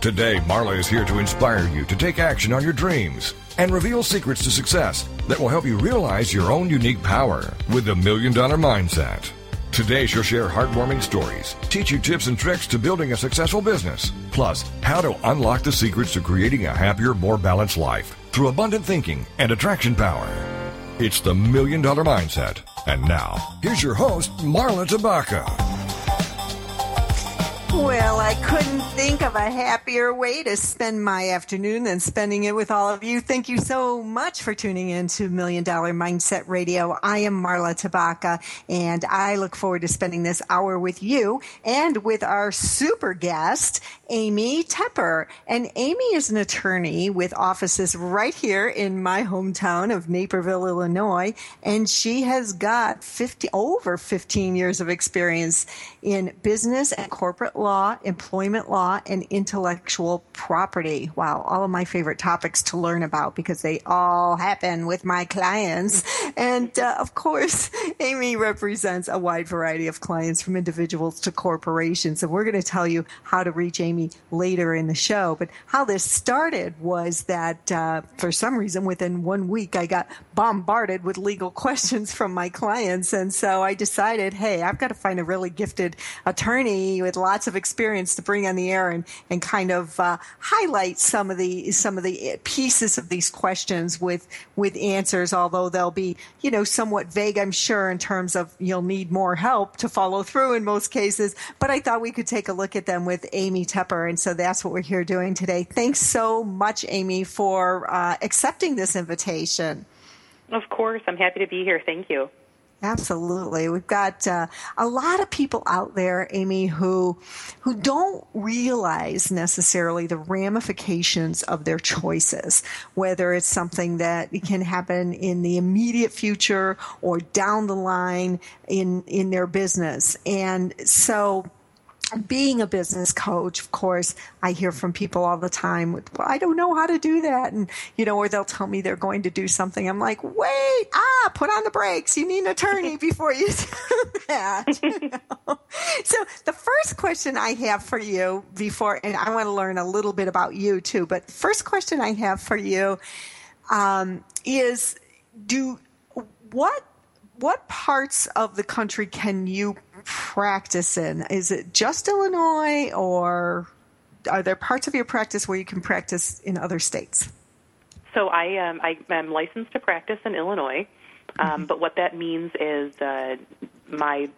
Today, Marla is here to inspire you to take action on your dreams and reveal secrets to success that will help you realize your own unique power with the Million Dollar Mindset. Today, she'll share heartwarming stories, teach you tips and tricks to building a successful business, plus, how to unlock the secrets to creating a happier, more balanced life through abundant thinking and attraction power. It's the Million Dollar Mindset. And now, here's your host, Marla Tabaka. Well, I couldn't think of a happier way to spend my afternoon than spending it with all of you. Thank you so much for tuning in to Million Dollar Mindset Radio. I am Marla Tabaka, and I look forward to spending this hour with you and with our super guest, Amy Toepper. And Amy is an attorney with offices right here in my hometown of Naperville, Illinois, and she has got 50, over 15 years of experience in business and corporate law, employment law, and intellectual property. Wow, all of my favorite topics to learn about because they all happen with my clients. And uh, of course, Amy represents a wide variety of clients from individuals to corporations. And we're going to tell you how to reach Amy later in the show. But how this started was that uh, for some reason, within one week, I got bombarded with legal questions from my clients. And so I decided, hey, I've got to find a really gifted attorney with lots of experience to bring on the air and, and kind of uh, highlight some of the some of the pieces of these questions with with answers, although they'll be you know somewhat vague, I'm sure, in terms of you'll need more help to follow through in most cases. But I thought we could take a look at them with Amy Toepper, and so that's what we're here doing today. Thanks so much, Amy, for uh, accepting this invitation. Of course, I'm happy to be here. Thank you. Absolutely. We've got uh, a lot of people out there, Amy, who who don't realize necessarily the ramifications of their choices, whether it's something that can happen in the immediate future or down the line in in their business. And so being a business coach, of course, I hear from people all the time, well, I don't know how to do that. And, you know, or they'll tell me they're going to do something. I'm like, wait, ah, put on the brakes. You need an attorney before you do that. You know? So the first question I have for you before, and I want to learn a little bit about you too, but first question I have for you um, is do what what parts of the country can you practice in? Is it just Illinois, or are there parts of your practice where you can practice in other states? So I um, I am licensed to practice in Illinois, um, mm-hmm. but what that means is uh, my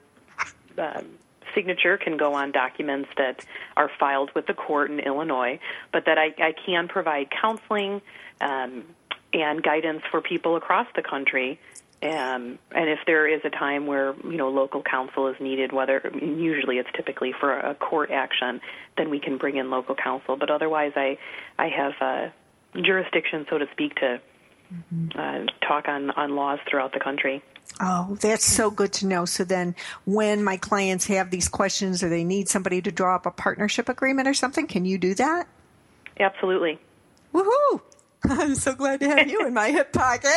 uh, signature can go on documents that are filed with the court in Illinois, but that I, I can provide counseling um, and guidance for people across the country um, and if there is a time where you know local counsel is needed, whether usually it's typically for a court action, then we can bring in local counsel. But otherwise, I I have uh, jurisdiction, so to speak, to mm-hmm. uh, talk on on laws throughout the country. Oh, that's so good to know. So then, when my clients have these questions or they need somebody to draw up a partnership agreement or something, can you do that? Absolutely. Woohoo! I'm so glad to have you in my hip pocket.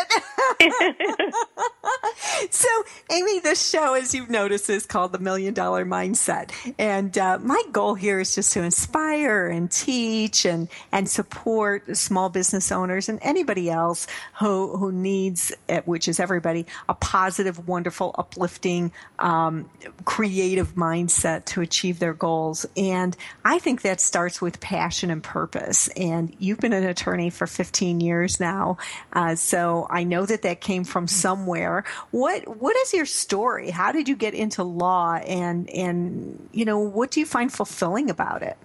so, Amy, this show, as you've noticed, is called the Million Dollar Mindset, and uh, my goal here is just to inspire and teach and and support small business owners and anybody else who who needs, which is everybody, a positive, wonderful, uplifting, um, creative mindset to achieve their goals. And I think that starts with passion and purpose. And you've been an attorney for 15 15 years now. Uh, so I know that that came from somewhere. What What is your story? How did you get into law, and and you know what do you find fulfilling about it?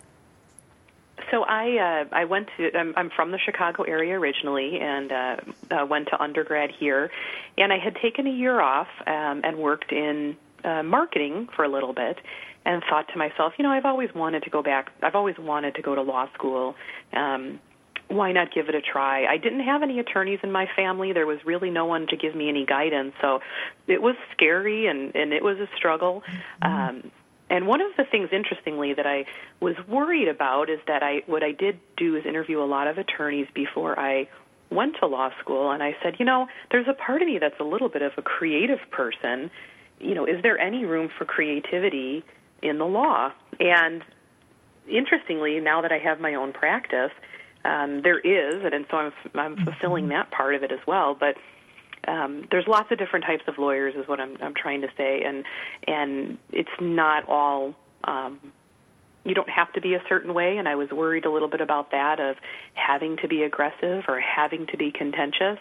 So I uh, I went to I'm, I'm from the Chicago area originally and uh, uh, went to undergrad here, and I had taken a year off um, and worked in uh, marketing for a little bit, and thought to myself, you know, I've always wanted to go back. I've always wanted to go to law school. Um, why not give it a try? I didn't have any attorneys in my family. There was really no one to give me any guidance, so it was scary and and it was a struggle. Mm-hmm. Um, and one of the things, interestingly, that I was worried about is that I what I did do is interview a lot of attorneys before I went to law school, and I said, you know, there's a part of me that's a little bit of a creative person. You know, is there any room for creativity in the law? And interestingly, now that I have my own practice, um, there is, and, and so I'm, I'm fulfilling mm-hmm. that part of it as well. But um, there's lots of different types of lawyers, is what I'm, I'm trying to say, and and it's not all. Um, you don't have to be a certain way, and I was worried a little bit about that of having to be aggressive or having to be contentious.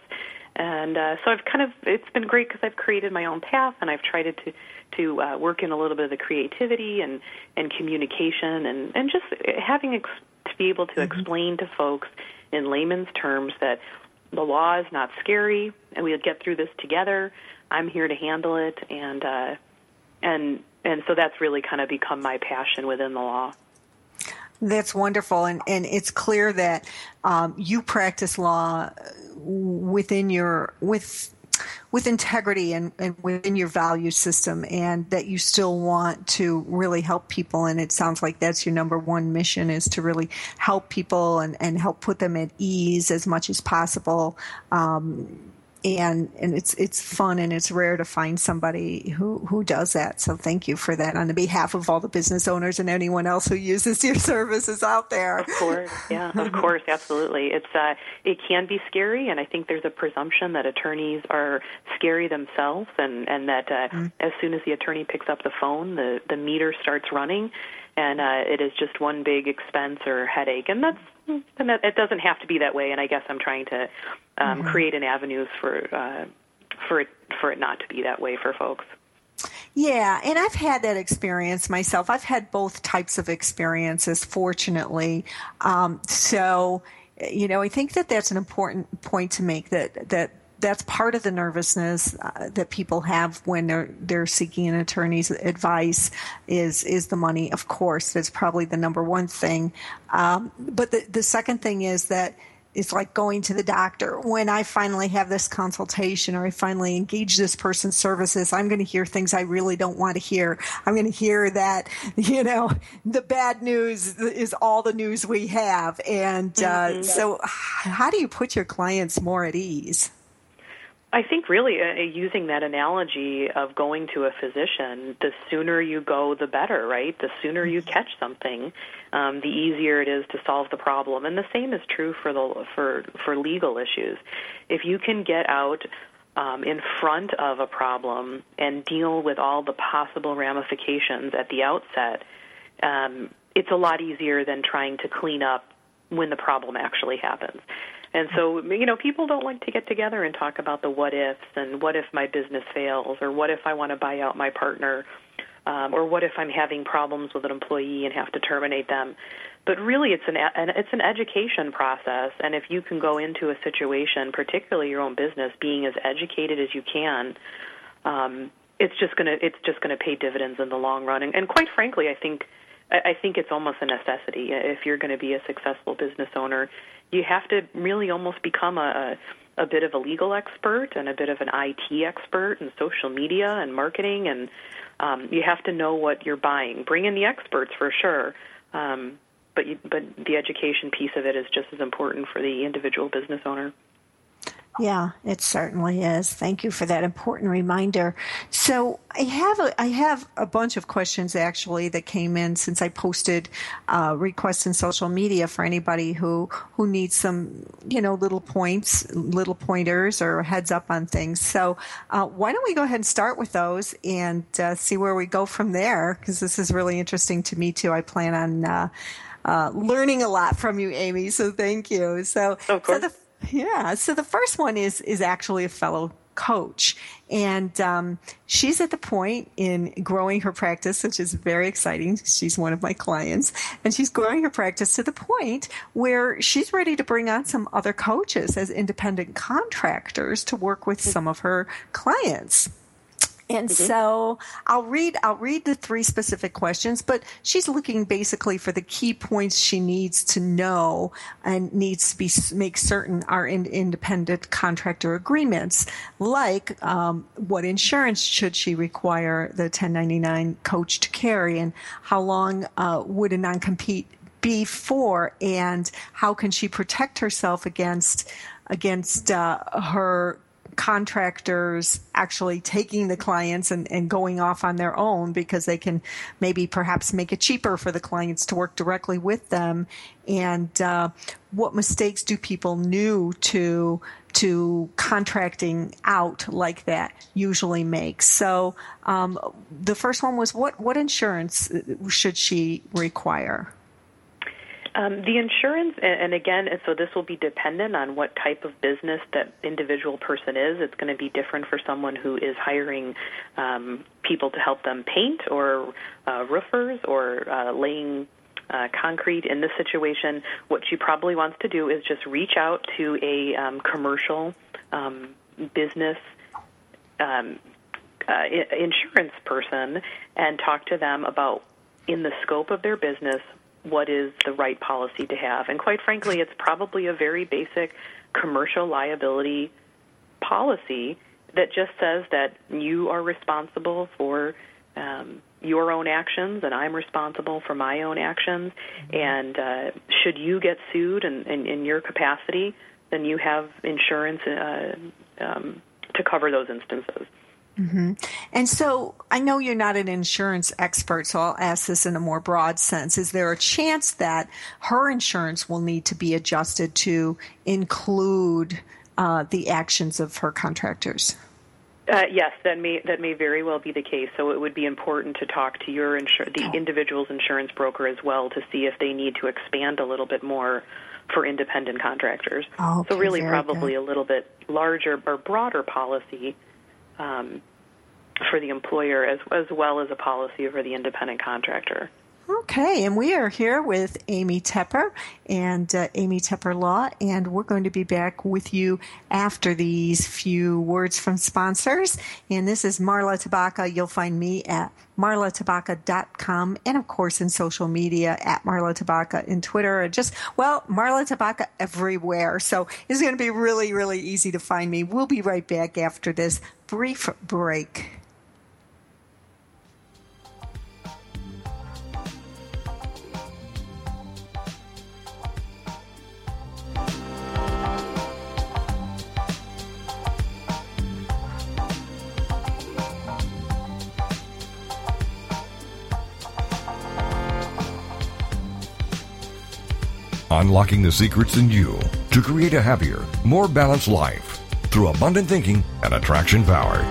And uh, so I've kind of it's been great because I've created my own path, and I've tried to to uh, work in a little bit of the creativity and and communication and and just having ex- to be able to mm-hmm. explain to folks in layman's terms that the law is not scary and we'll get through this together. I'm here to handle it and uh and and so that's really kind of become my passion within the law. That's wonderful, and and it's clear that um, you practice law within your with with integrity and, and within your value system and that you still want to really help people. And it sounds like that's your number one mission is to really help people and, and help put them at ease as much as possible. Um, and and it's it's fun and it's rare to find somebody who who does that. So thank you for that on the behalf of all the business owners and anyone else who uses your services out there. Of course, yeah, of course, absolutely. It's uh, it can be scary, and I think there's a presumption that attorneys are scary themselves, and and that uh, mm-hmm. as soon as the attorney picks up the phone, the the meter starts running, and uh, it is just one big expense or headache, and that's and that, it doesn't have to be that way. And I guess I'm trying to um, mm-hmm. create an avenues for uh, for it for it not to be that way for folks. Yeah, and I've had that experience myself. I've had both types of experiences, fortunately. Um, so, you know, I think that that's an important point to make. That that that's part of the nervousness uh, that people have when they're they're seeking an attorney's advice is is the money. Of course, that's probably the number one thing. Um, but the the second thing is that it's like going to the doctor. When I finally have this consultation or I finally engage this person's services, I'm going to hear things I really don't want to hear. I'm going to hear that, you know, the bad news is all the news we have. And uh, mm-hmm. so, how do you put your clients more at ease? I think really uh, using that analogy of going to a physician, the sooner you go, the better, right? The sooner you mm-hmm. catch something, um, the easier it is to solve the problem. And the same is true for the for for legal issues. If you can get out um, in front of a problem and deal with all the possible ramifications at the outset, um, it's a lot easier than trying to clean up when the problem actually happens. And so, you know, people don't like to get together and talk about the what ifs and what if my business fails or what if I want to buy out my partner um, or what if I'm having problems with an employee and have to terminate them. But really, it's an, an it's an education process, and if you can go into a situation, particularly your own business, being as educated as you can, um, it's just gonna it's just gonna pay dividends in the long run. And, and quite frankly, I think I think it's almost a necessity if you're going to be a successful business owner you have to really almost become a, a, a bit of a legal expert and a bit of an IT expert and social media and marketing, and um, you have to know what you're buying. Bring in the experts for sure, um, but you, but the education piece of it is just as important for the individual business owner. Yeah, it certainly is. Thank you for that important reminder. So I have a, I have a bunch of questions actually that came in since I posted uh, requests in social media for anybody who who needs some you know little points, little pointers, or heads up on things. So uh, why don't we go ahead and start with those and uh, see where we go from there? Because this is really interesting to me too. I plan on. Uh, uh, learning a lot from you, Amy. So thank you. So, so the yeah. So the first one is is actually a fellow coach, and um, she's at the point in growing her practice, which is very exciting. She's one of my clients, and she's growing her practice to the point where she's ready to bring on some other coaches as independent contractors to work with some of her clients. And mm-hmm. so I'll read I'll read the three specific questions, but she's looking basically for the key points she needs to know and needs to be make certain are in independent contractor agreements, like um, what insurance should she require the 1099 coach to carry, and how long uh, would a non compete be for, and how can she protect herself against against uh, her contractors actually taking the clients and, and going off on their own because they can maybe perhaps make it cheaper for the clients to work directly with them. And uh, what mistakes do people new to to contracting out like that usually make? So um, the first one was what what insurance should she require um, the insurance, and again, so this will be dependent on what type of business that individual person is. It's going to be different for someone who is hiring um, people to help them paint, or uh, roofers, or uh, laying uh, concrete. In this situation, what she probably wants to do is just reach out to a um, commercial um, business um, uh, insurance person and talk to them about in the scope of their business what is the right policy to have. And quite frankly, it's probably a very basic commercial liability policy that just says that you are responsible for um, your own actions and I'm responsible for my own actions. And uh, should you get sued in, in, in your capacity, then you have insurance uh, um, to cover those instances. Mm-hmm. And so I know you're not an insurance expert, so I'll ask this in a more broad sense. Is there a chance that her insurance will need to be adjusted to include uh, the actions of her contractors? Uh, yes, that may that may very well be the case. So it would be important to talk to your insur- the oh. individual's insurance broker as well to see if they need to expand a little bit more for independent contractors. Okay, so really, probably good. a little bit larger or broader policy um, for the employer as, as well as a policy for the independent contractor. Okay, and we are here with Amy Toepper and uh, Amy Toepper Law, and we're going to be back with you after these few words from sponsors. And this is Marla Tabaka. You'll find me at marlatabaka.com and, of course, in social media at Marla Tabaka in Twitter and just, well, Marla Tabaka everywhere. So it's going to be really, really easy to find me. We'll be right back after this brief break. Unlocking the secrets in you to create a happier, more balanced life through abundant thinking and attraction power.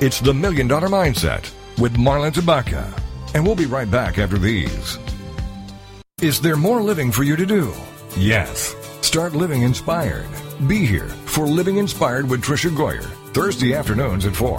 It's the Million Dollar Mindset with Marla Tabaka. And we'll be right back after these. Is there more living for you to do? Yes. Start living inspired. Be here for Living Inspired with Tricia Goyer Thursday afternoons at 4,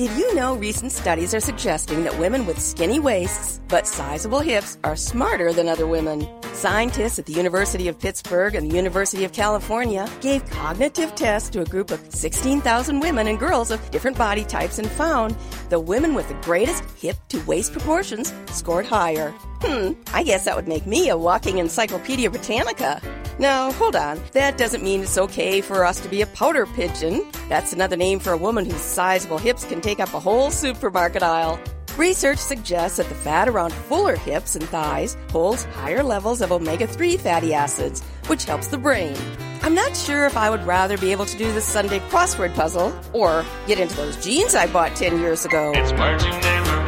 Did you know recent studies are suggesting that women with skinny waists but sizable hips are smarter than other women? Scientists at the University of Pittsburgh and the University of California gave cognitive tests to a group of 16,000 women and girls of different body types and found the women with the greatest hip to waist proportions scored higher. Hmm, I guess that would make me a walking Encyclopedia Britannica. Now, hold on. That doesn't mean it's okay for us to be a powder pigeon. That's another name for a woman whose sizable hips can take up a whole supermarket aisle. Research suggests that the fat around fuller hips and thighs holds higher levels of omega 3 fatty acids, which helps the brain. I'm not sure if I would rather be able to do the Sunday crossword puzzle or get into those jeans I bought 10 years ago. It's heard.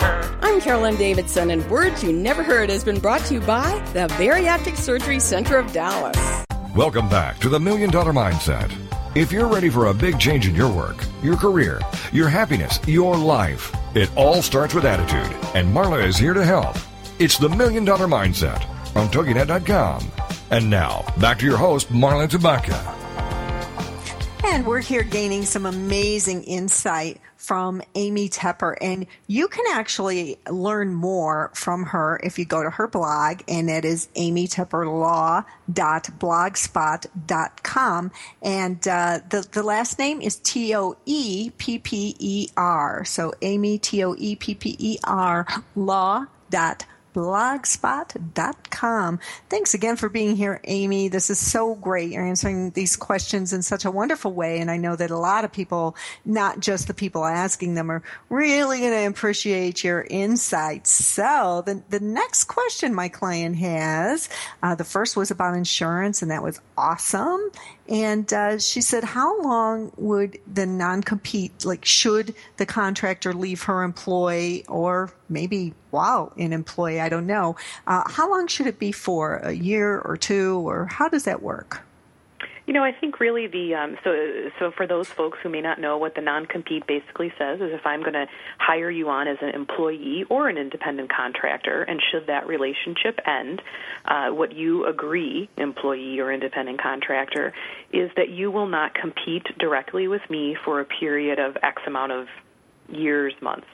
I'm Carolyn Davidson, and Words You Never Heard has been brought to you by the Bariatric Surgery Center of Dallas. Welcome back to the Million Dollar Mindset. If you're ready for a big change in your work, your career, your happiness, your life, it all starts with attitude, and Marla is here to help. It's the Million Dollar Mindset on TogiNet.com. And now, back to your host, Marla Tabaka. And we're here gaining some amazing insight from Amy Toepper. And you can actually learn more from her if you go to her blog, and it is amytoepperlaw.blogspot.com. And uh, the, the last name is T O E P P E R. So Amy, T O E P P E R, law dot blogspot.com. Thanks again for being here, Amy. This is so great. You're answering these questions in such a wonderful way. And I know that a lot of people, not just the people asking them, are really going to appreciate your insights. So the, the next question my client has, uh, the first was about insurance and that was awesome. And uh, she said, How long would the non compete, like, should the contractor leave her employee or maybe while in employee? I don't know. Uh, how long should it be for? A year or two, or how does that work? You know, I think really the um, so so for those folks who may not know what the non-compete basically says is if I'm going to hire you on as an employee or an independent contractor, and should that relationship end, uh, what you agree, employee or independent contractor, is that you will not compete directly with me for a period of X amount of years, months.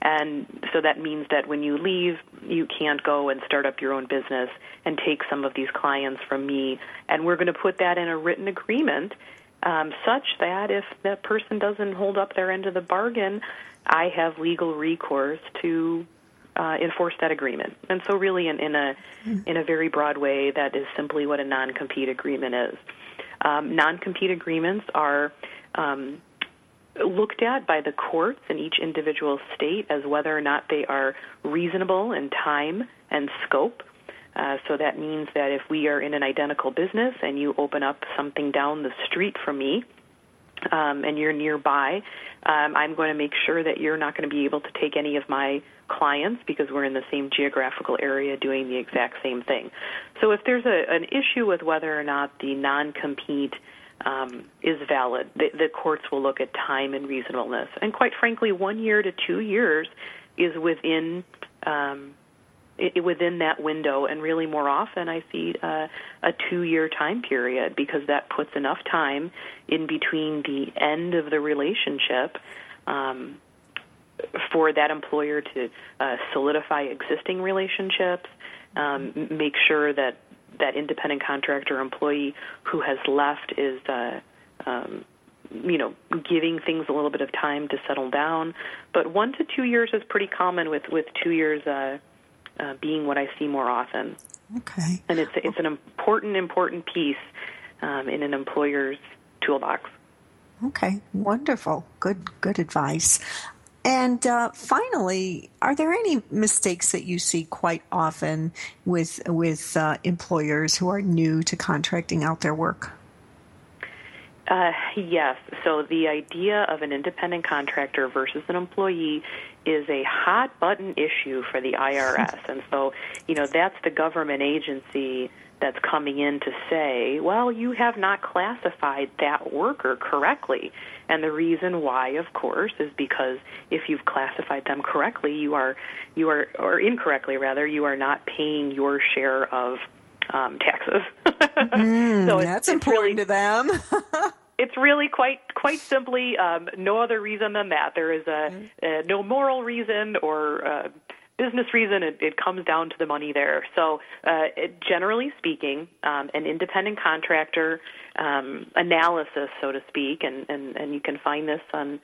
And so that means that when you leave, you can't go and start up your own business and take some of these clients from me. And we're going to put that in a written agreement um, such that if that person doesn't hold up their end of the bargain, I have legal recourse to uh, enforce that agreement. And so, really, in, in a in a very broad way, that is simply what a non-compete agreement is. Um, non-compete agreements are um, looked at by the courts in each individual state as whether or not they are reasonable in time and scope. Uh, so that means that if we are in an identical business and you open up something down the street from me, um, and you're nearby, um, I'm going to make sure that you're not going to be able to take any of my clients because we're in the same geographical area doing the exact same thing. So if there's a, an issue with whether or not the non compete um, is valid. The, the courts will look at time and reasonableness, and quite frankly, one year to two years is within um, it, within that window. And really, more often, I see uh, a two-year time period because that puts enough time in between the end of the relationship. Um, for that employer to uh, solidify existing relationships, um, make sure that that independent contractor employee who has left is uh, um, you know giving things a little bit of time to settle down. But one to two years is pretty common with with two years uh, uh, being what I see more often. Okay. And it's it's an important important piece um, in an employer's toolbox. Okay. Wonderful. Good good advice and uh, finally, are there any mistakes that you see quite often with with uh, employers who are new to contracting out their work? Uh, yes. So the idea of an independent contractor versus an employee is a hot button issue for the IRS, and so you know that's the government agency that's coming in to say, well, you have not classified that worker correctly. And the reason why, of course, is because if you've classified them correctly, you are, you are, or incorrectly rather, you are not paying your share of um, taxes. mm, so that's important really, to them. it's really quite quite simply um, no other reason than that. There is a, a no moral reason or uh, business reason, it, it comes down to the money there. So, uh, it, generally speaking, um, an independent contractor um, analysis, so to speak, and, and, and you can find this on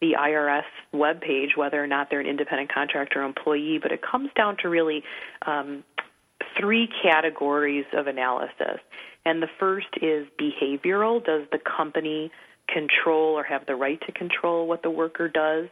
the IRS webpage, whether or not they're an independent contractor or employee, but it comes down to really um, three categories of analysis. And the first is behavioral. Does the company control or have the right to control what the worker does?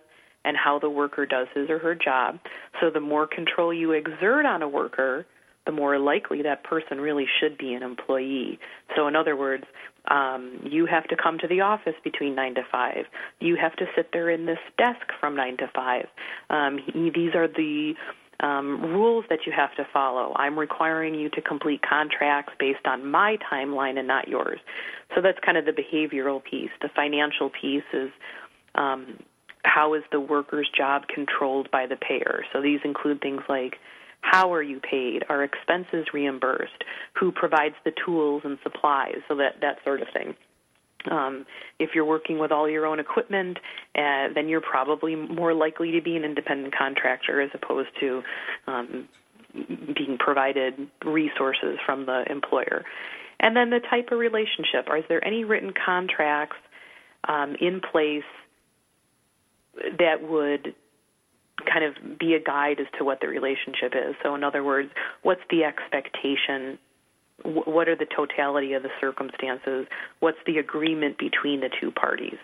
And how the worker does his or her job. So the more control you exert on a worker, the more likely that person really should be an employee. So, in other words, um, you have to come to the office between 9 to 5. You have to sit there in this desk from 9 to 5. Um, he, these are the um, rules that you have to follow. I'm requiring you to complete contracts based on my timeline and not yours. So that's kind of the behavioral piece. The financial piece is um, how is the worker's job controlled by the payer? So these include things like how are you paid? Are expenses reimbursed? Who provides the tools and supplies? So that that sort of thing. Um, if you're working with all your own equipment, uh, then you're probably more likely to be an independent contractor as opposed to um, being provided resources from the employer. And then the type of relationship. Are there any written contracts um, in place that would kind of be a guide as to what the relationship is. So, in other words, what's the expectation? What are the totality of the circumstances? What's the agreement between the two parties?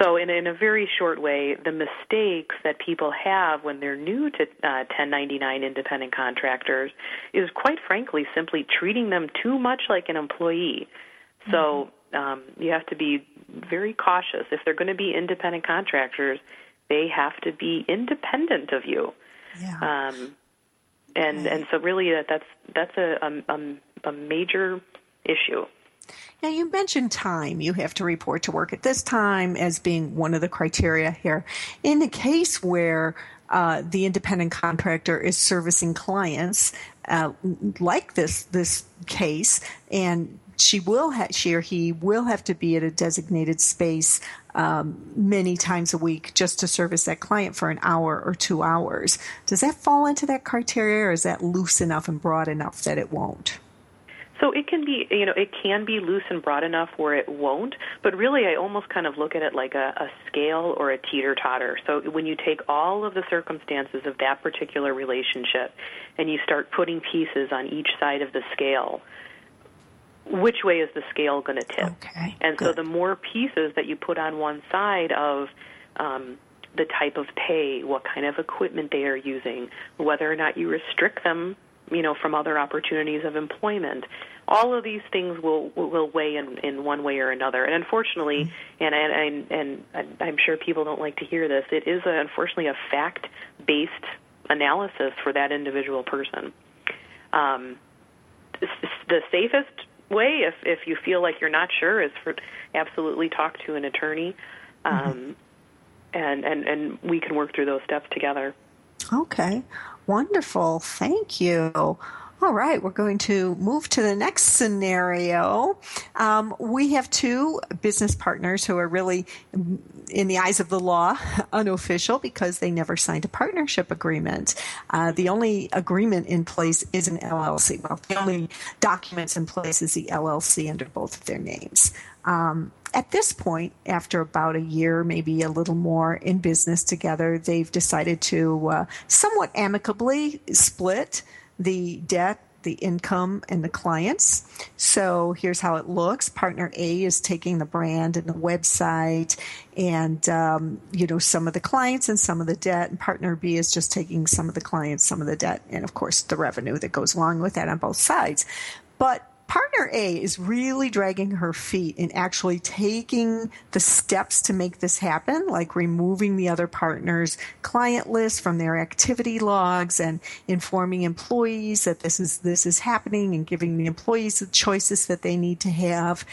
So, in, in a very short way, the mistakes that people have when they're new to uh, 1099 independent contractors is quite frankly simply treating them too much like an employee. So, mm-hmm. Um, you have to be very cautious. If they're going to be independent contractors, they have to be independent of you. Yeah. Um, and right. and so really that, that's that's a, a, a major issue. Now, you mentioned time. You have to report to work at this time as being one of the criteria here. In the case where uh, the independent contractor is servicing clients, uh, like this this case, and she will ha- she or he will have to be at a designated space um, many times a week just to service that client for an hour or two hours. Does that fall into that criteria, or is that loose enough and broad enough that it won't? So it can be, you know, it can be loose and broad enough where it won't, but really I almost kind of look at it like a, a scale or a teeter totter. So when you take all of the circumstances of that particular relationship and you start putting pieces on each side of the scale, which way is the scale going to tip? Okay, and good. so the more pieces that you put on one side of um, the type of pay, what kind of equipment they are using, whether or not you restrict them, you know, from other opportunities of employment. All of these things will will weigh in, in one way or another. And unfortunately, mm-hmm. and, and and and I'm sure people don't like to hear this. It is a, unfortunately a fact based analysis for that individual person. Um, the safest way if if you feel like you're not sure is for absolutely talk to an attorney mm-hmm. um, mm-hmm. and and and we can work through those steps together okay wonderful thank you all right, we're going to move to the next scenario. Um, we have two business partners who are really, in the eyes of the law, unofficial because they never signed a partnership agreement. Uh, the only agreement in place is an LLC. Well, the only documents in place is the LLC under both of their names. Um, at this point, after about a year, maybe a little more in business together, they've decided to uh, somewhat amicably split the debt, the income, and the clients. So here's how it looks. Partner A is taking the brand and the website and, um, you know, some of the clients and some of the debt. And partner B is just taking some of the clients, some of the debt, and of course the revenue that goes along with that on both sides. But partner A is really dragging her feet in actually taking the steps to make this happen, like removing the other partner's client list from their activity logs and informing employees that this is this is happening and giving the employees the choices that they need to have.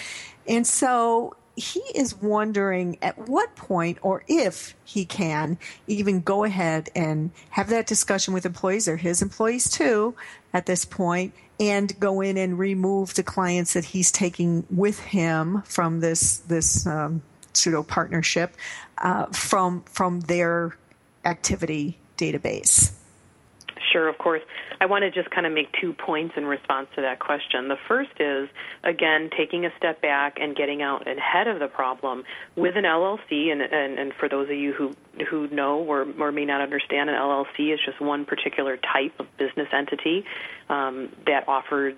And so he is wondering at what point or if he can even go ahead and have that discussion with employees or his employees too at this point and go in and remove the clients that he's taking with him from this this um, pseudo partnership uh, from from their activity database. Sure, of course. I want to just kind of make two points in response to that question. The first is, again, taking a step back and getting out ahead of the problem with an LLC. And, and, and for those of you who, who know or, or may not understand, an LLC is just one particular type of business entity um, that offers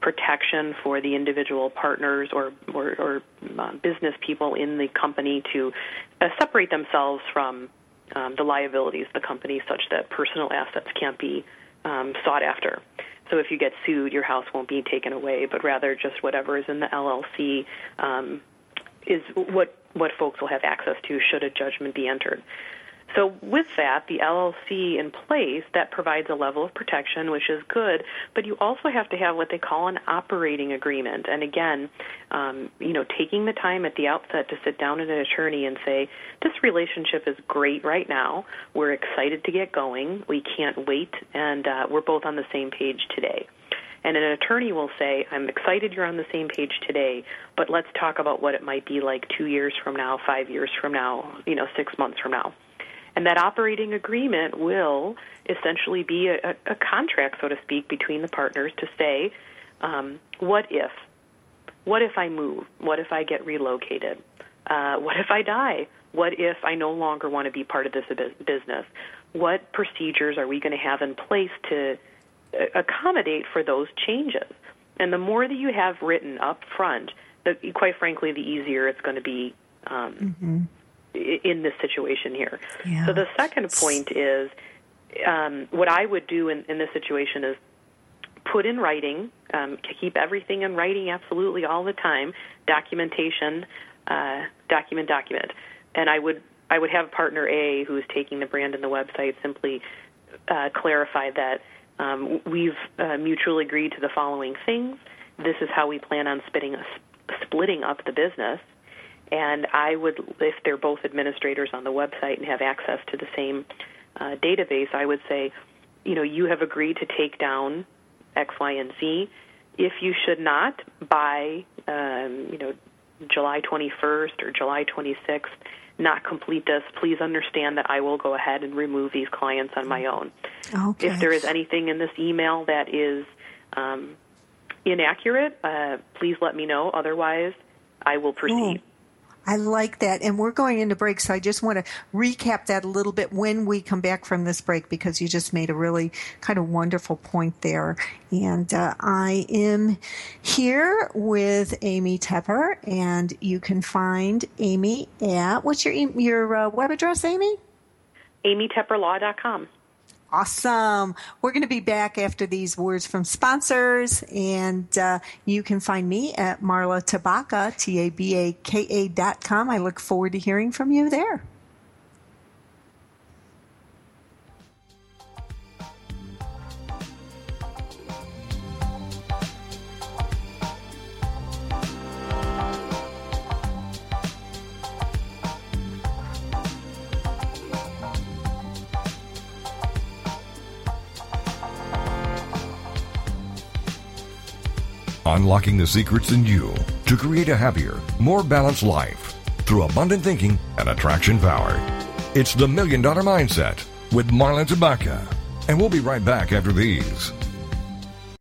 protection for the individual partners or, or, or uh, business people in the company to uh, separate themselves from um, the liabilities of the company such that personal assets can't be um, sought after. So if you get sued, your house won't be taken away, but rather just whatever is in the LLC um, is what what folks will have access to should a judgment be entered. So with that, the LLC in place, that provides a level of protection, which is good, but you also have to have what they call an operating agreement. And again, um, you know, taking the time at the outset to sit down with an attorney and say, this relationship is great right now. We're excited to get going. We can't wait, and uh, we're both on the same page today. And an attorney will say, I'm excited you're on the same page today, but let's talk about what it might be like two years from now, five years from now, you know, six months from now. And that operating agreement will essentially be a, a contract, so to speak, between the partners to say, um, what if? What if I move? What if I get relocated? Uh, what if I die? What if I no longer want to be part of this business? What procedures are we going to have in place to uh, accommodate for those changes? And the more that you have written up front, the, quite frankly, the easier it's going to be um, mm-hmm in this situation here. Yeah. So the second point is um, what I would do in, in this situation is put in writing, um, to keep everything in writing absolutely all the time, documentation, uh, document, document. And I would I would have partner A who is taking the brand and the website simply uh, clarify that um, we've uh, mutually agreed to the following things. This is how we plan on splitting, splitting up the business. And I would, if they're both administrators on the website and have access to the same uh, database, I would say, you know, you have agreed to take down X, Y, and Z. If you should not by, um, you know, July 21st or July 26th, not complete this, please understand that I will go ahead and remove these clients on my own. Okay. If there is anything in this email that is um, inaccurate, uh, please let me know. Otherwise, I will proceed. I like that. And we're going into break, so I just want to recap that a little bit when we come back from this break because you just made a really kind of wonderful point there. And uh, I am here with Amy Toepper, and you can find Amy at what's your your uh, web address, Amy? AmyToepperLaw.com. Awesome. We're going to be back after these words from sponsors, and uh, you can find me at Marla Tabaka, T A B A K A dot com. I look forward to hearing from you there. Unlocking the secrets in you to create a happier, more balanced life through abundant thinking and attraction power. It's the Million Dollar Mindset with Marla Tabaka. And we'll be right back after these.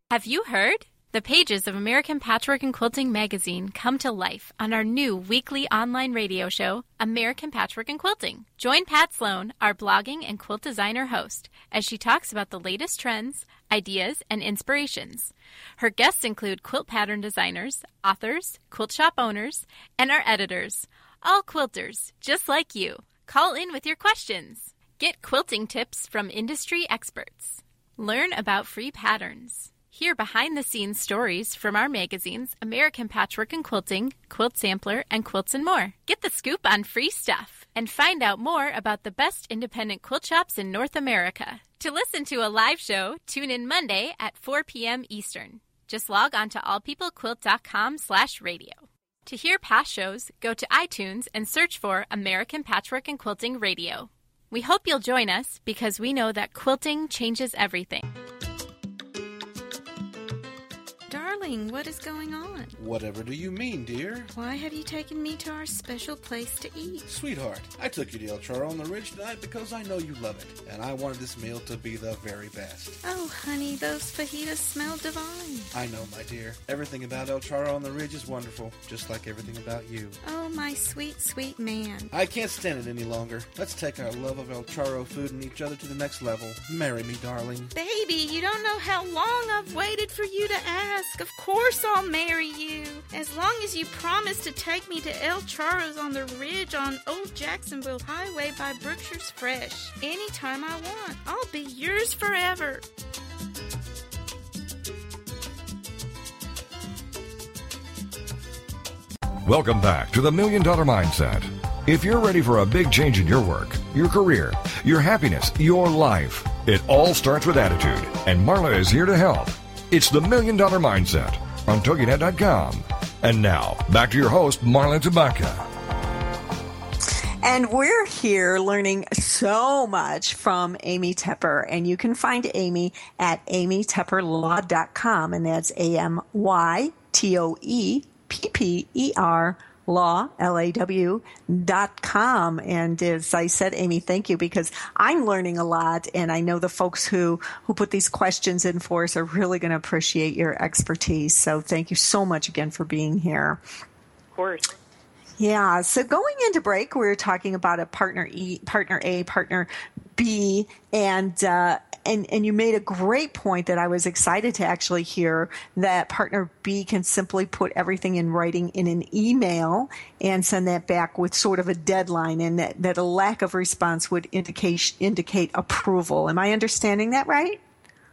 Have you heard? The pages of American Patchwork and Quilting magazine come to life on our new weekly online radio show, American Patchwork and Quilting. Join Pat Sloan, our blogging and quilt designer host, as she talks about the latest trends, ideas, and inspirations. Her guests include quilt pattern designers, authors, quilt shop owners, and our editors. All quilters, just like you. Call in with your questions. Get quilting tips from industry experts. Learn about free patterns. Hear behind the scenes stories from our magazines American Patchwork and Quilting, Quilt Sampler, and Quilts and More. Get the scoop on free stuff and find out more about the best independent quilt shops in North America. To listen to a live show, tune in Monday at 4 p.m. Eastern. Just log on to allpeoplequilt.com slash radio. To hear past shows, go to iTunes and search for American Patchwork and Quilting Radio. We hope you'll join us because we know that quilting changes everything. What is going on? Whatever do you mean, dear? Why have you taken me to our special place to eat? Sweetheart, I took you to El Charro on the Ridge tonight because I know you love it, and I wanted this meal to be the very best. Oh, honey, those fajitas smell divine. I know, my dear. Everything about El Charro on the Ridge is wonderful, just like everything about you. Oh, my sweet, sweet man. I can't stand it any longer. Let's take our love of El Charro food and each other to the next level. Marry me, darling. Baby, you don't know how long I've waited for you to ask. Of course I'll marry you. As long as you promise to take me to El Charro's on the ridge on Old Jacksonville Highway by Brookshire's Fresh. Anytime I want. I'll be yours forever. Welcome back to the Million Dollar Mindset. If you're ready for a big change in your work, your career, your happiness, your life, it all starts with attitude, and Marla is here to help. It's the Million Dollar Mindset on TogiNet.com. And now, back to your host, Marla Tabaka. And we're here learning so much from Amy Toepper. And you can find Amy at amytoepperlaw.com. And that's A M Y T O E P P E R law, L-A-W dot com. And as I said, Amy, thank you because I'm learning a lot and I know the folks who, who put these questions in for us are really going to appreciate your expertise. So thank you so much again for being here. Of course. Yeah. So going into break, we were talking about a partner E, partner A, partner B, and uh, and and you made a great point that I was excited to actually hear that partner B can simply put everything in writing in an email and send that back with sort of a deadline, and that, that a lack of response would indicate indicate approval. Am I understanding that right?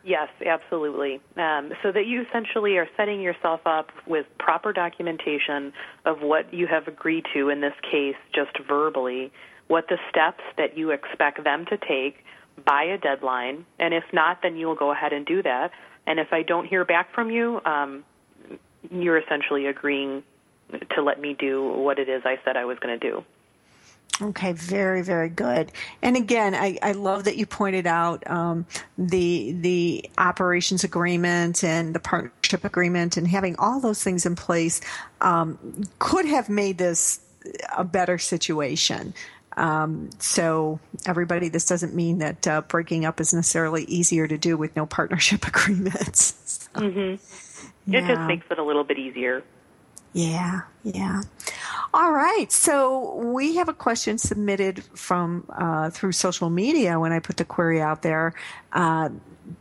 Yes, absolutely. Um, so that you essentially are setting yourself up with proper documentation of what you have agreed to, in this case, just verbally, what the steps that you expect them to take by a deadline. And if not, then you will go ahead and do that. And if I don't hear back from you, um, you're essentially agreeing to let me do what it is I said I was going to do. Okay, very, very good. And again, I, I love that you pointed out um, the the operations agreement and the partnership agreement, and having all those things in place um, could have made this a better situation. Um, so, everybody, this doesn't mean that uh, breaking up is necessarily easier to do with no partnership agreements. So, mm-hmm. It just makes it a little bit easier. Yeah, yeah. All right. So we have a question submitted from uh, through social media when I put the query out there. Uh,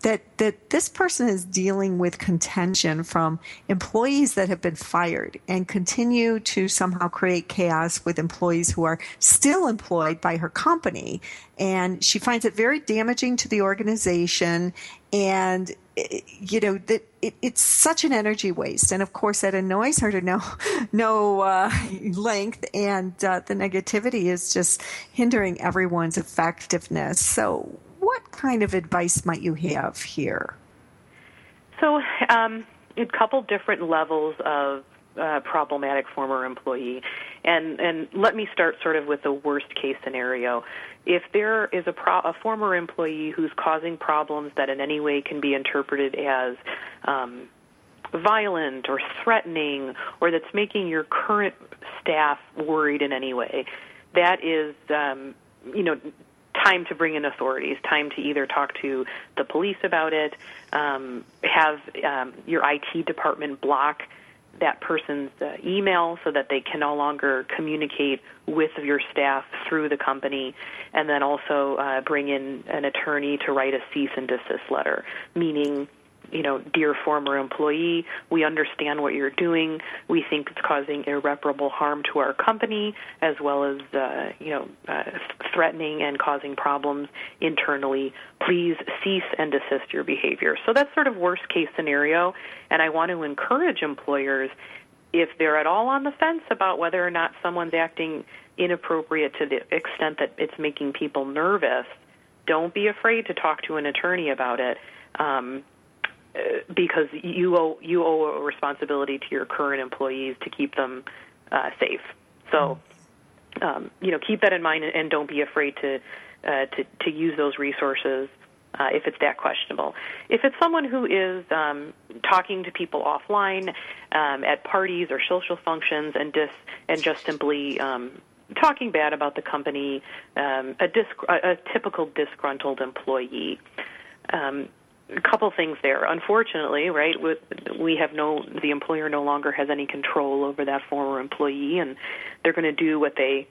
that that this person is dealing with contention from employees that have been fired and continue to somehow create chaos with employees who are still employed by her company. And she finds it very damaging to the organization. And you know that it, it's such an energy waste. And of course that annoys her to no no uh, length. And uh, the negativity is just hindering everyone's effectiveness. So what kind of advice might you have here so um, a couple different levels of uh, problematic former employee. And and let me start sort of with the worst case scenario. If there is a, pro- a former employee who's causing problems that in any way can be interpreted as um, violent or threatening, or that's making your current staff worried in any way, that is, um, you know, time to bring in authorities, time to either talk to the police about it, um, have um, your IT department block that person's uh, email so that they can no longer communicate with your staff through the company, and then also uh, bring in an attorney to write a cease and desist letter, meaning you know, dear former employee, we understand what you're doing. We think it's causing irreparable harm to our company, as well as, uh, you know, uh, threatening and causing problems internally. Please cease and desist your behavior. So that's sort of worst case scenario. And I want to encourage employers, if they're at all on the fence about whether or not someone's acting inappropriate to the extent that it's making people nervous, don't be afraid to talk to an attorney about it. Um, because you owe you owe a responsibility to your current employees to keep them uh, safe. So, um, you know, keep that in mind and don't be afraid to uh, to to use those resources. Uh, if it's that questionable. If it's someone who is um, talking to people offline um, at parties or social functions and dis- and just simply um, talking bad about the company, um, a, disc- a, a typical disgruntled employee. Um, a couple things there. Unfortunately, right, with, we have no the employer no longer has any control over that former employee, and they're going to do what they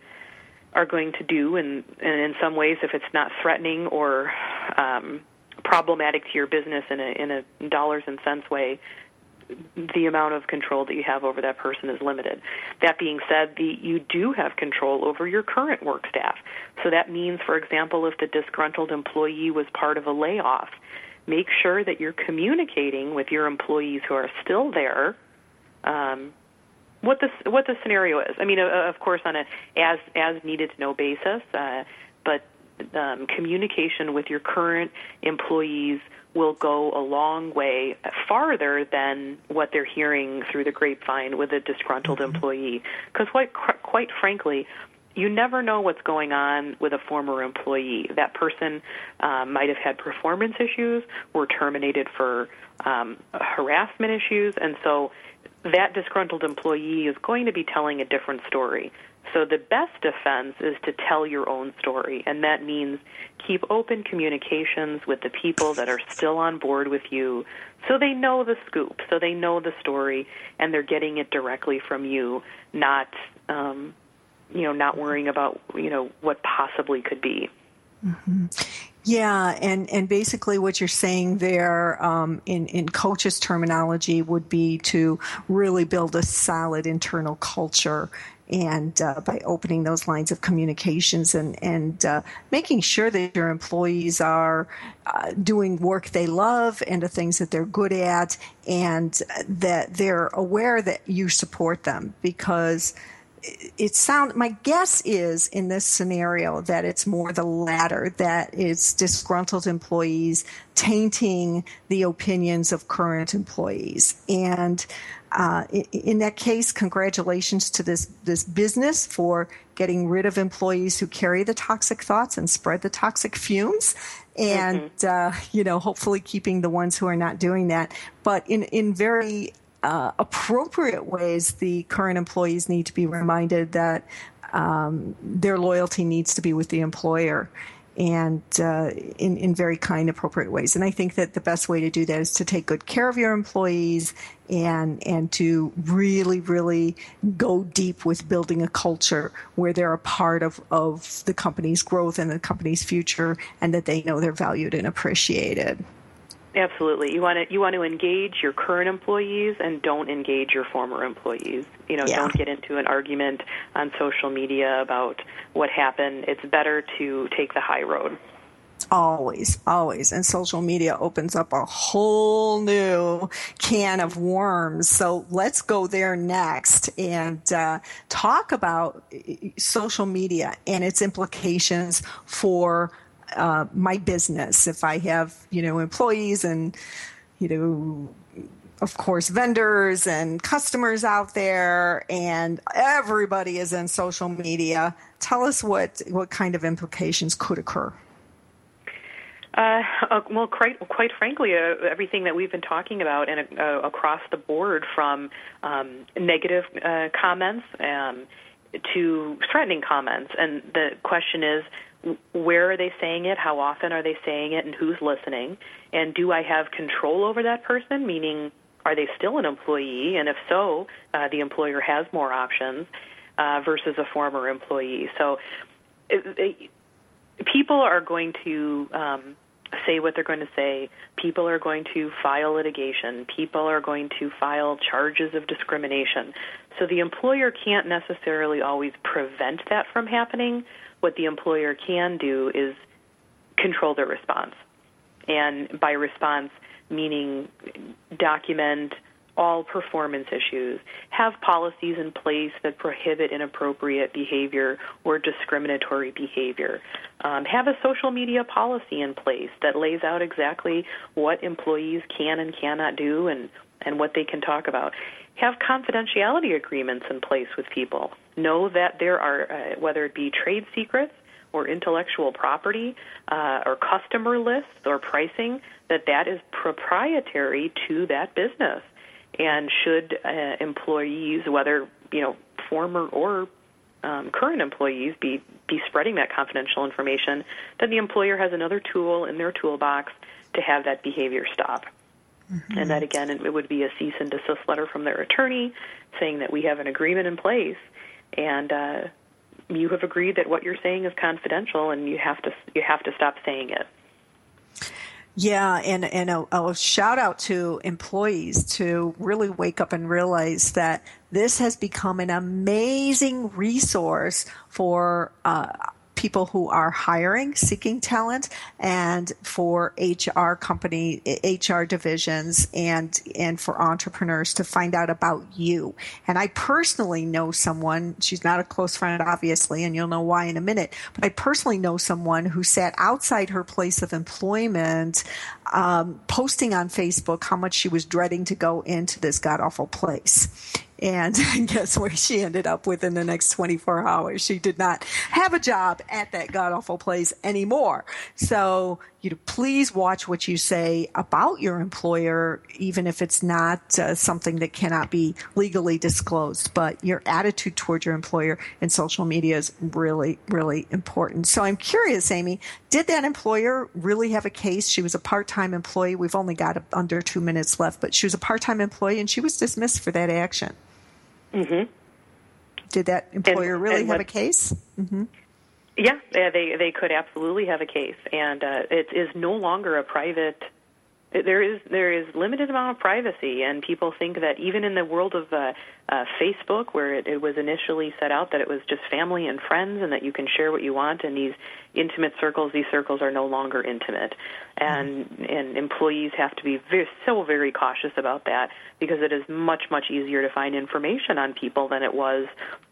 are going to do. And, and in some ways, if it's not threatening or um, problematic to your business in a in a dollars and cents way, the amount of control that you have over that person is limited. That being said, the, you do have control over your current work staff. So that means, for example, if the disgruntled employee was part of a layoff, make sure that you're communicating with your employees who are still there um, what the what the scenario is. I mean, uh, of course, on a as as needed to know basis, uh, but um, communication with your current employees will go a long way farther than what they're hearing through the grapevine with a disgruntled mm-hmm. employee. Because quite quite frankly, you never know what's going on with a former employee. That person um, might have had performance issues, were terminated for um, harassment issues, and so that disgruntled employee is going to be telling a different story. So the best defense is to tell your own story, and that means keep open communications with the people that are still on board with you so they know the scoop, so they know the story, and they're getting it directly from you, not um, you know, not worrying about you know what possibly could be. Mm-hmm. Yeah, and, and basically what you're saying there um, in, in coaches' terminology would be to really build a solid internal culture and uh, by opening those lines of communications and and uh, making sure that your employees are uh, doing work they love and the things that they're good at and that they're aware that you support them because it sound my guess is in this scenario that it's more the latter that it's disgruntled employees tainting the opinions of current employees and uh, in that case, congratulations to this this business for getting rid of employees who carry the toxic thoughts and spread the toxic fumes, and mm-hmm. uh, you know, hopefully keeping the ones who are not doing that. But in in very uh, appropriate ways, the current employees need to be reminded that um, their loyalty needs to be with the employer and uh, in, in very kind, appropriate ways. And I think that the best way to do that is to take good care of your employees and and to really, really go deep with building a culture where they're a part of, of the company's growth and the company's future and that they know they're valued and appreciated. Absolutely. You want to you want to engage your current employees and don't engage your former employees. You know, yeah. don't get into an argument on social media about what happened. It's better to take the high road. Always, always. And social media opens up a whole new can of worms. So let's go there next and uh, talk about social media and its implications for uh, my business. If I have, you know, employees and, you know, of course, vendors and customers out there, and everybody is in social media. Tell us what, what kind of implications could occur. Uh, uh, well, quite, quite frankly, uh, everything that we've been talking about and uh, across the board from um, negative uh, comments um, to threatening comments. And the question is, where are they saying it? How often are they saying it? And who's listening? And do I have control over that person? Meaning, are they still an employee? And if so, uh, the employer has more options uh, versus a former employee. So, it, it, people are going to um, say what they're going to say. People are going to file litigation. People are going to file charges of discrimination. So the employer can't necessarily always prevent that from happening what the employer can do is control their response. And by response, meaning document all performance issues, have policies in place that prohibit inappropriate behavior or discriminatory behavior, um, have a social media policy in place that lays out exactly what employees can and cannot do and, and what they can talk about have confidentiality agreements in place with people. Know that there are, uh, whether it be trade secrets or intellectual property uh, or customer lists or pricing, that that is proprietary to that business. And should uh, employees, whether you know former or um, current employees, be be spreading that confidential information, then the employer has another tool in their toolbox to have that behavior stop. Mm-hmm. And that again, it would be a cease and desist letter from their attorney saying that we have an agreement in place, and uh, you have agreed that what you're saying is confidential, and you have to you have to stop saying it. Yeah, and and a, a, shout out to employees to really wake up and realize that this has become an amazing resource for uh, people who are hiring, seeking talent, and for HR company, HR divisions, and and for entrepreneurs to find out about you. And I personally know someone. She's not a close friend, obviously, and you'll know why in a minute. But I personally know someone who sat outside her place of employment, um, posting on Facebook how much she was dreading to go into this god awful place. And guess where she ended up within the next 24 hours? She did not have a job at that god awful place anymore. So, you know, please watch what you say about your employer, even if it's not uh, something that cannot be legally disclosed. But your attitude toward your employer in social media is really, really important. So I'm curious, Amy, did that employer really have a case? She was a part time employee. We've only got under two minutes left, but she was a part time employee and she was dismissed for that action. Mm-hmm. Did that employer And- really and have what- a case? hmm Yeah, yeah, they they could absolutely have a case, and uh, it is no longer a private. There is there is limited amount of privacy, and people think that even in the world of uh, uh, Facebook, where it, it was initially set out that it was just family and friends, and that you can share what you want in these intimate circles, these circles are no longer intimate, and and employees have to be very, so very cautious about that because it is much much easier to find information on people than it was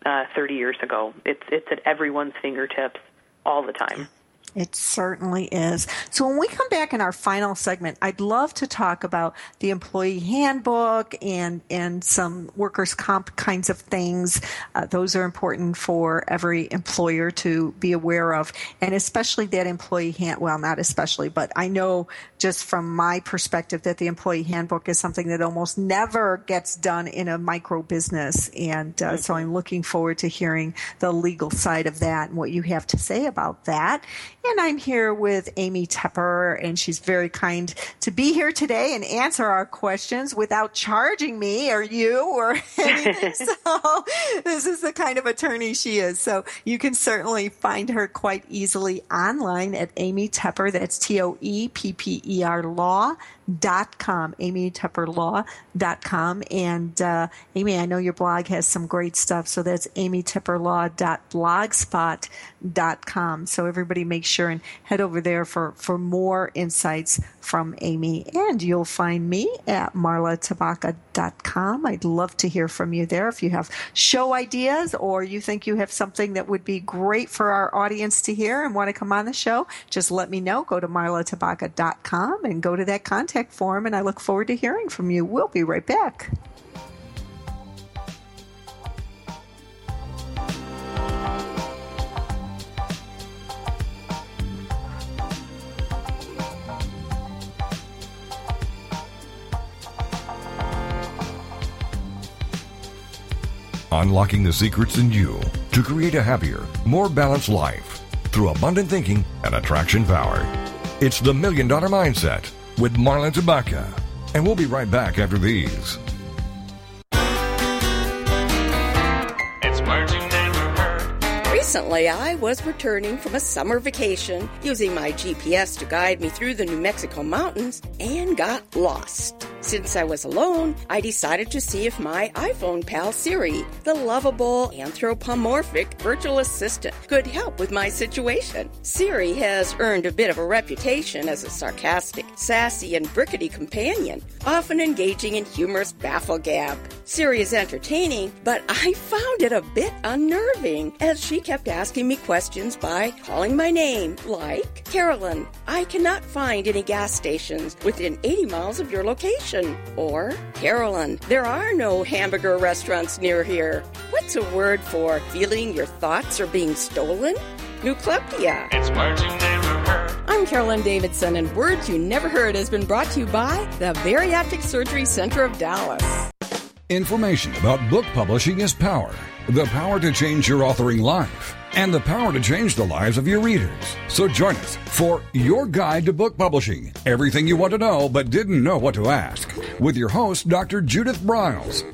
uh, 30 years ago. It's it's at everyone's fingertips all the time. It certainly is. So when we come back in our final segment, I'd love to talk about the employee handbook and and some workers' comp kinds of things. Uh, those are important for every employer to be aware of, and especially that employee hand. Well, not especially, but I know just from my perspective that the employee handbook is something that almost never gets done in a micro business, and uh, so I'm looking forward to hearing the legal side of that and what you have to say about that. And I'm here with Amy Toepper, and she's very kind to be here today and answer our questions without charging me or you or anything. so this is the kind of attorney she is. So you can certainly find her quite easily online at Amy Toepper. That's T O E P P E R law dot com and uh, amy i know your blog has some great stuff. So that's dot com. So everybody make sure and head over there for for more insights from amy. And you'll find me at marlatabaka.com i'd love to hear from you there. If you have show ideas or you think you have something that would be great for our audience to hear and want to come on the show just let me know. Go to marlatabaka.com and go to that contact form and i look forward to hearing from you. We'll be right back. Unlocking the secrets in you to create a happier, more balanced life through abundant thinking and attraction power. It's the Million Dollar Mindset with Marla Tabaka. And we'll be right back after these. Recently, I was returning from a summer vacation using my GPS to guide me through the New Mexico mountains and got lost. Since I was alone, I decided to see if my iPhone pal Siri, the lovable anthropomorphic virtual assistant, could help with my situation. Siri has earned a bit of a reputation as a sarcastic, sassy, and brickety companion, often engaging in humorous bafflegab. Siri is entertaining, but I found it a bit unnerving as she kept asking me questions by calling my name, like Carolyn, I cannot find any gas stations within 80 miles of your location. Or Carolyn, there are no hamburger restaurants near here. What's a word for feeling your thoughts are being stolen? Noocleptia. It's words you never heard. I'm Carolyn Davidson, and Words You Never Heard has been brought to you by the Bariatric Surgery Center of Dallas. Information about book publishing is power. The power to change your authoring life. and the power to change the lives of your readers. So join us for Your Guide to Book Publishing Everything You Want to Know But Didn't Know What to Ask with your host, Dr. Judith Briles.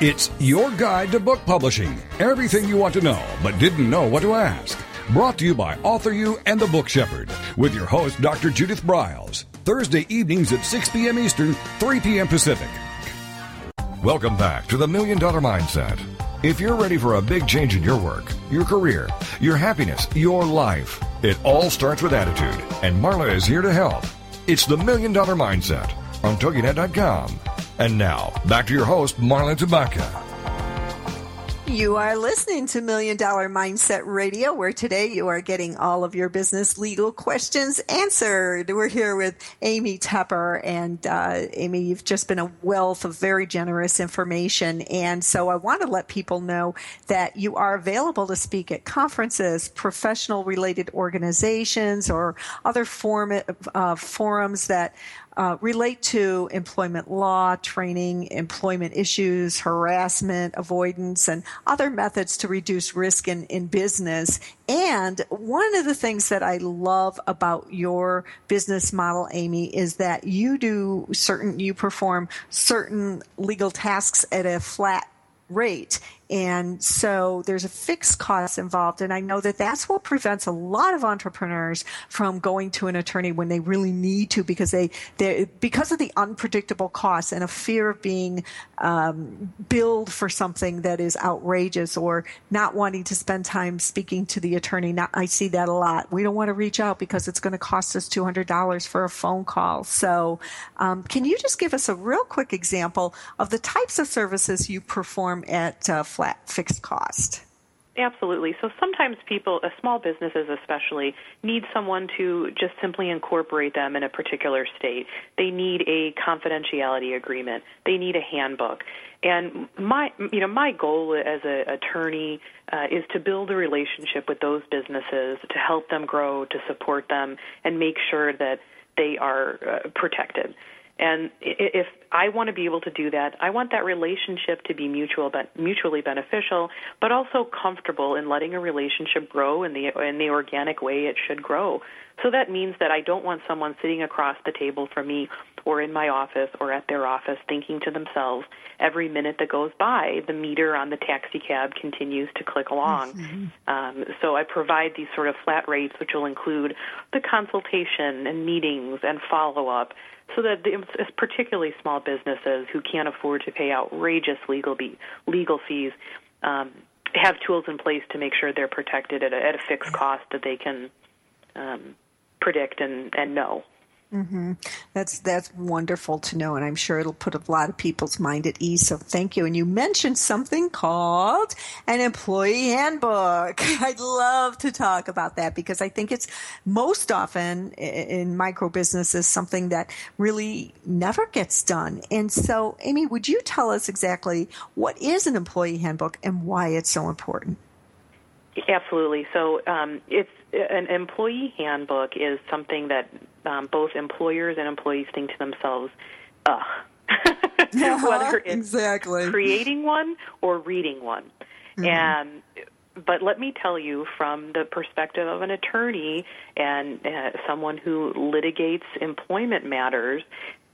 It's your guide to book publishing. Everything you want to know but didn't know what to ask. Brought to you by Author You and the Book Shepherd with your host, Dr. Judith Briles. Thursday evenings at 6 p.m. Eastern, 3 p.m. Pacific. Welcome back to the Million Dollar Mindset. If you're ready for a big change in your work, your career, your happiness, your life, it all starts with attitude, and Marla is here to help. It's the Million Dollar Mindset on TogiNet.com. And now, back to your host, Marla Tabaka. You are listening to Million Dollar Mindset Radio, where today you are getting all of your business legal questions answered. We're here with Amy Toepper, and uh, Amy, you've just been a wealth of very generous information. And so I want to let people know that you are available to speak at conferences, professional related organizations, or other form, uh, forums that uh, relate to employment law, training, employment issues, harassment, avoidance, and other methods to reduce risk in, in business. And one of the things that I love about your business model, Amy, is that you do certain, you perform certain legal tasks at a flat rate. And so there's a fixed cost involved. And I know that that's what prevents a lot of entrepreneurs from going to an attorney when they really need to because they, they because of the unpredictable costs and a fear of being um, billed for something that is outrageous or not wanting to spend time speaking to the attorney. Not, I see that a lot. We don't want to reach out because it's going to cost us $200 for a phone call. So um, can you just give us a real quick example of the types of services you perform at uh, flat fixed cost. Absolutely. So sometimes people, uh, small businesses especially, need someone to just simply incorporate them in a particular state. They need a confidentiality agreement. They need a handbook. And my, you know, my goal as an attorney uh, is to build a relationship with those businesses, to help them grow, to support them, and make sure that they are uh, protected. And if I want to be able to do that, I want that relationship to be mutual, but mutually beneficial, but also comfortable in letting a relationship grow in the in the organic way it should grow. So that means that I don't want someone sitting across the table from me or in my office or at their office thinking to themselves, every minute that goes by, the meter on the taxi cab continues to click along. Mm-hmm. Um, so I provide these sort of flat rates, which will include the consultation and meetings and follow up so that the, particularly small businesses who can't afford to pay outrageous legal be, legal fees um, have tools in place to make sure they're protected at a, at a fixed cost that they can um, predict and, and know. Mm-hmm. That's that's wonderful to know, and I'm sure it'll put a lot of people's mind at ease. So thank you. And you mentioned something called an employee handbook. I'd love to talk about that because I think it's most often in micro businesses something that really never gets done. And so, Amy, would you tell us exactly what is an employee handbook and why it's so important? Absolutely. So um, it's an employee handbook is something that um, both employers and employees think to themselves, ugh. Whether it's exactly. creating one or reading one. Mm-hmm. And but let me tell you from the perspective of an attorney and uh, someone who litigates employment matters,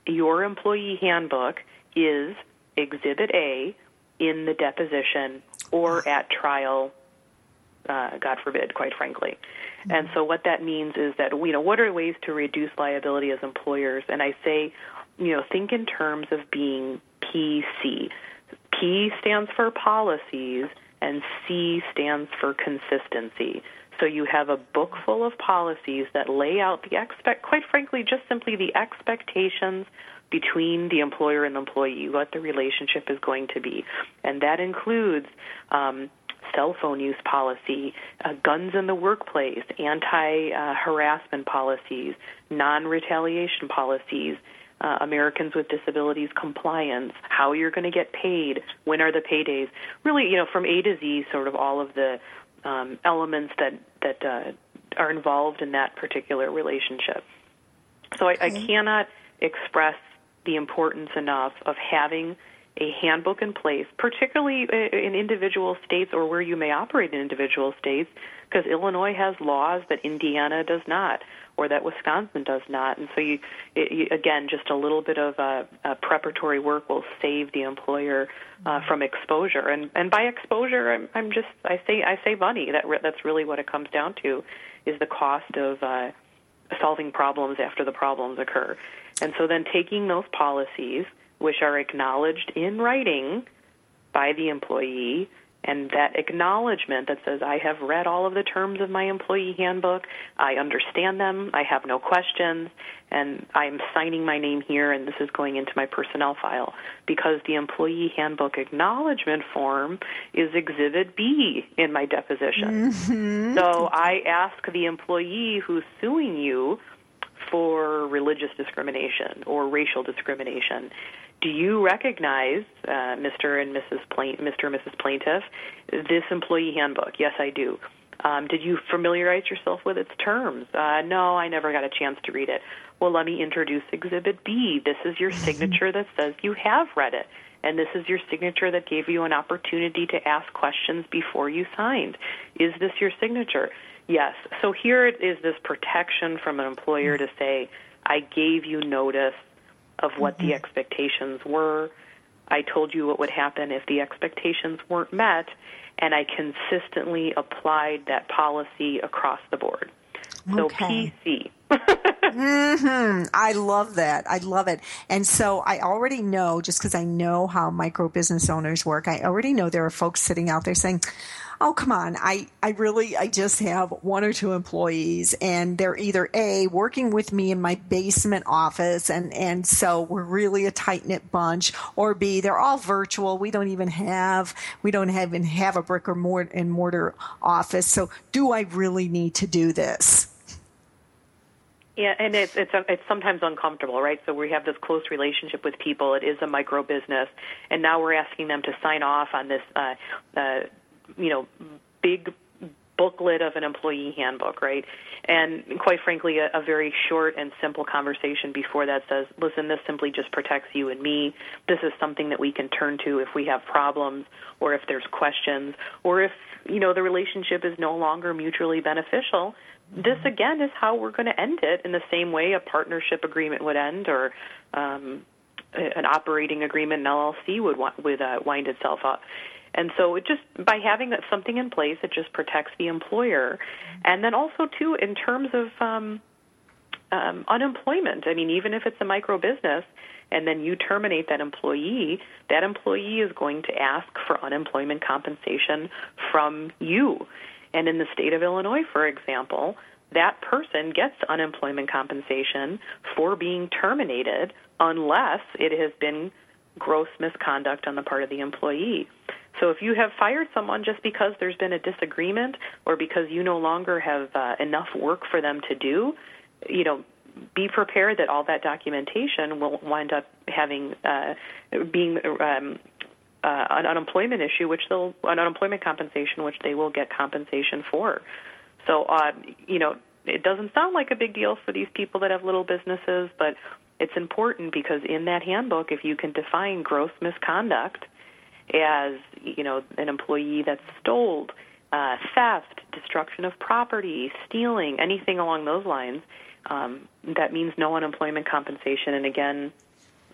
your employee handbook is exhibit A in the deposition or at trial uh, God forbid, quite frankly. Mm-hmm. And so what that means is that you know what are ways to reduce liability as employers? And I say, you know, think in terms of being PC. P stands for policies, and C stands for consistency. So you have a book full of policies that lay out the expect, quite frankly, just simply the expectations between the employer and the employee, what the relationship is going to be, and that includes um, cell phone use policy, uh, guns in the workplace, anti uh, harassment policies, non retaliation policies. Uh, Americans with Disabilities compliance, how you're going to get paid, when are the paydays, really, you know, from A to Z, sort of all of the um, elements that that uh, are involved in that particular relationship. So I, I cannot express the importance enough of having a handbook in place, particularly uh, in individual states or where you may operate in individual states, because Illinois has laws that Indiana does not, or that Wisconsin does not. And so, you, it, you again, just a little bit of uh, uh, preparatory work will save the employer uh, from exposure. And and by exposure, I'm, I'm just I say I say money. That re- that's really what it comes down to, is the cost of uh, solving problems after the problems occur. And so then taking those policies, which are acknowledged in writing by the employee, and that acknowledgement that says, I have read all of the terms of my employee handbook, I understand them, I have no questions, and I'm signing my name here, and this is going into my personnel file. Because the employee handbook acknowledgement form is Exhibit B in my deposition. Mm-hmm. So I ask the employee who's suing you for religious discrimination or racial discrimination. Do you recognize, uh, Mr. and Mrs. Plaint, Mr. and Mrs. Plaintiff, this employee handbook? Yes, I do. Um, did you familiarize yourself with its terms? Uh, no, I never got a chance to read it. Well, let me introduce Exhibit B. This is your signature that says you have read it. And this is your signature that gave you an opportunity to ask questions before you signed. Is this your signature? Yes. So here it is this protection from an employer to say, I gave you notice of what the expectations were. I told you what would happen if the expectations weren't met, and I consistently applied that policy across the board. So Okay. PC. hmm I love that. I love it. And so I already know, just because I know how micro business owners work, I already know there are folks sitting out there saying, Oh, come on. I, I really, I just have one or two employees and they're either A, working with me in my basement office. And, and so we're really a tight knit bunch or B, they're all virtual. We don't even have, we don't even have a brick or mortar and mortar office. So do I really need to do this? Yeah, and it's it's it's sometimes uncomfortable, right? So we have this close relationship with people. It is a micro business, and now we're asking them to sign off on this, uh, uh, you know, big booklet of an employee handbook, right? And quite frankly, a, a very short and simple conversation before that says, "Listen, this simply just protects you and me. This is something that we can turn to if we have problems, or if there's questions, or if you know the relationship is no longer mutually beneficial." This again is how we're going to end it in the same way a partnership agreement would end or um, an operating agreement an LLC would would uh, wind itself up. And so it just by having that something in place, it just protects the employer, and then also too in terms of um, um, unemployment. I mean, even if it's a micro business, and then you terminate that employee, that employee is going to ask for unemployment compensation from you. And in the state of Illinois, for example, that person gets unemployment compensation for being terminated unless it has been gross misconduct on the part of the employee. So if you have fired someone just because there's been a disagreement or because you no longer have uh, enough work for them to do, you know, be prepared that all that documentation will wind up having uh, being um, uh, an unemployment issue, which they'll an unemployment compensation, which they will get compensation for. So, uh, you know, it doesn't sound like a big deal for these people that have little businesses, but it's important because in that handbook, if you can define gross misconduct as you know an employee that stole, uh, theft, destruction of property, stealing, anything along those lines, um, that means no unemployment compensation, and again,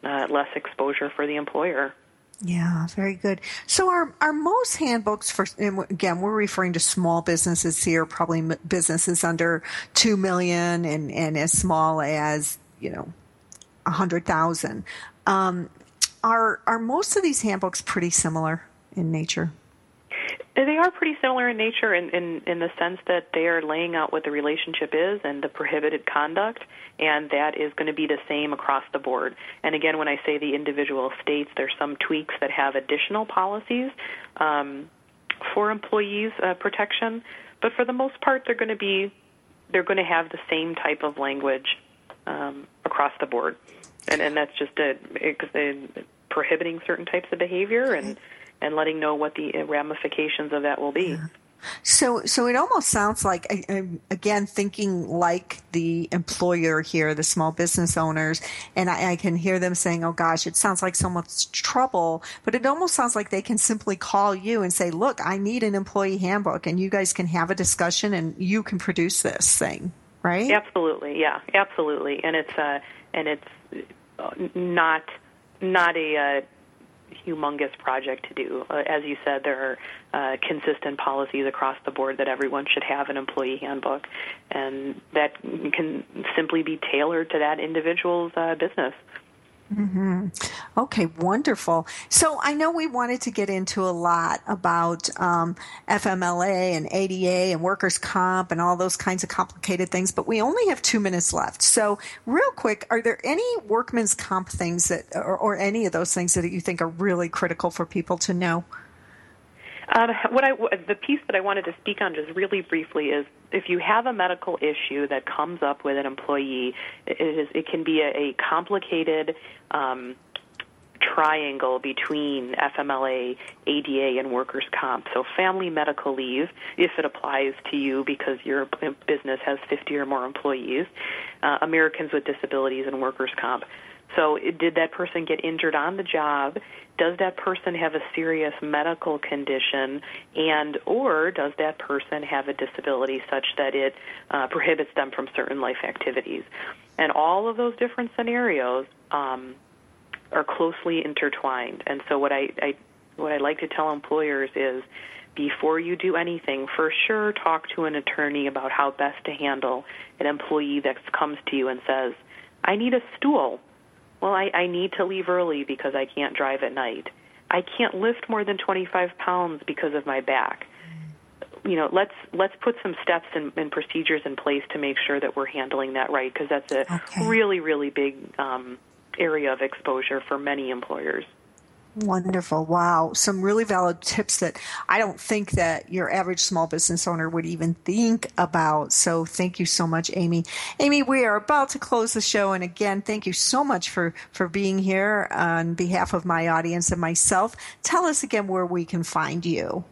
uh, less exposure for the employer. Yeah, very good. So, are are most handbooks for again? We're referring to small businesses here, probably businesses under two million and and as small as you know a hundred thousand. Um, are are most of these handbooks pretty similar in nature? They are pretty similar in nature in, in, in the sense that they are laying out what the relationship is and the prohibited conduct, and that is going to be the same across the board. And again, when I say the individual states, there's some tweaks that have additional policies. Um, for employees uh, protection, but for the most part, they're going to be they're going to have the same type of language um, across the board, and and that's just a, a, prohibiting certain types of behavior and and letting know what the ramifications of that will be. Yeah. So, so it almost sounds like, again, thinking like the employer here, the small business owners, and I, I, can hear them saying, "Oh gosh, it sounds like so much trouble," but it almost sounds like they can simply call you and say, "Look, I need an employee handbook," and you guys can have a discussion, and you can produce this thing, right? Absolutely, yeah, absolutely, and it's uh, and it's not not a uh, humongous project to do. Uh, as you said, there are uh, consistent policies across the board that everyone should have an employee handbook, and that can simply be tailored to that individual's uh, business. Mm-hmm. Okay, wonderful. So I know we wanted to get into a lot about um, FMLA and ADA and workers' comp and all those kinds of complicated things, but we only have two minutes left. So, real quick, are there any workman's comp things that, or, or any of those things that you think are really critical for people to know? Um, what I, the piece that I wanted to speak on just really briefly is if you have a medical issue that comes up with an employee, it, is, it can be a, a complicated um, triangle between FMLA, ADA, and workers' comp. So, family medical leave, if it applies to you because your business has 50 or more employees, uh, Americans with disabilities, and workers' comp. So, did that person get injured on the job? Does that person have a serious medical condition, and or does that person have a disability such that it uh, prohibits them from certain life activities? And all of those different scenarios um, are closely intertwined. And so, what I, I what I like to tell employers is before you do anything, for sure talk to an attorney about how best to handle an employee that comes to you and says, I need a stool well, I, I need to leave early because I can't drive at night. I can't lift more than 25 pounds because of my back. You know, let's let's put some steps and, and procedures in place to make sure that we're handling that right because that's a okay. really really big um, area of exposure for many employers. Wonderful. Wow. Some really valid tips that I don't think that your average small business owner would even think about. So thank you so much, Amy. Amy, we are about to close the show. And again, thank you so much for, for being here on behalf of my audience and myself. Tell us again where we can find you.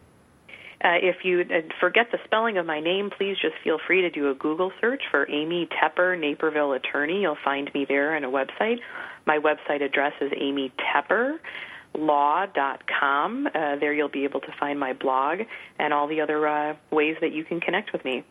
Uh, if you uh, forget the spelling of my name, please just feel free to do a Google search for Amy Toepper, Naperville attorney. You'll find me there on a website. My website address is Amy Toepper law.com. Uh, there you'll be able to find my blog and all the other uh, ways that you can connect with me.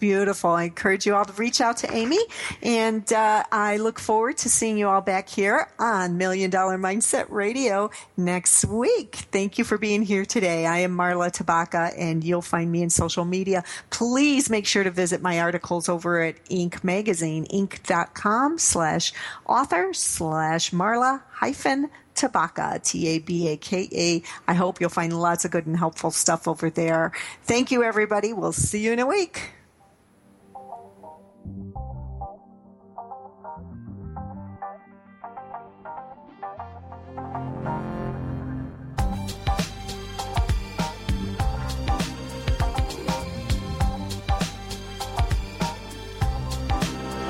Beautiful. I encourage you all to reach out to Amy, and uh, I look forward to seeing you all back here on Million Dollar Mindset Radio next week. Thank you for being here today. I am Marla Tabaka, and you'll find me in social media. Please make sure to visit my articles over at Inc. Magazine, inc.com slash author slash Marla hyphen Tabaka, T A B A K A. I hope you'll find lots of good and helpful stuff over there. Thank you, everybody. We'll see you in a week.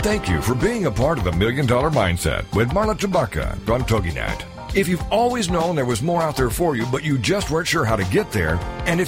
Thank you for being a part of the Million Dollar Mindset with Marla Tabaka on TogiNet. If you've always known there was more out there for you, but you just weren't sure how to get there, and if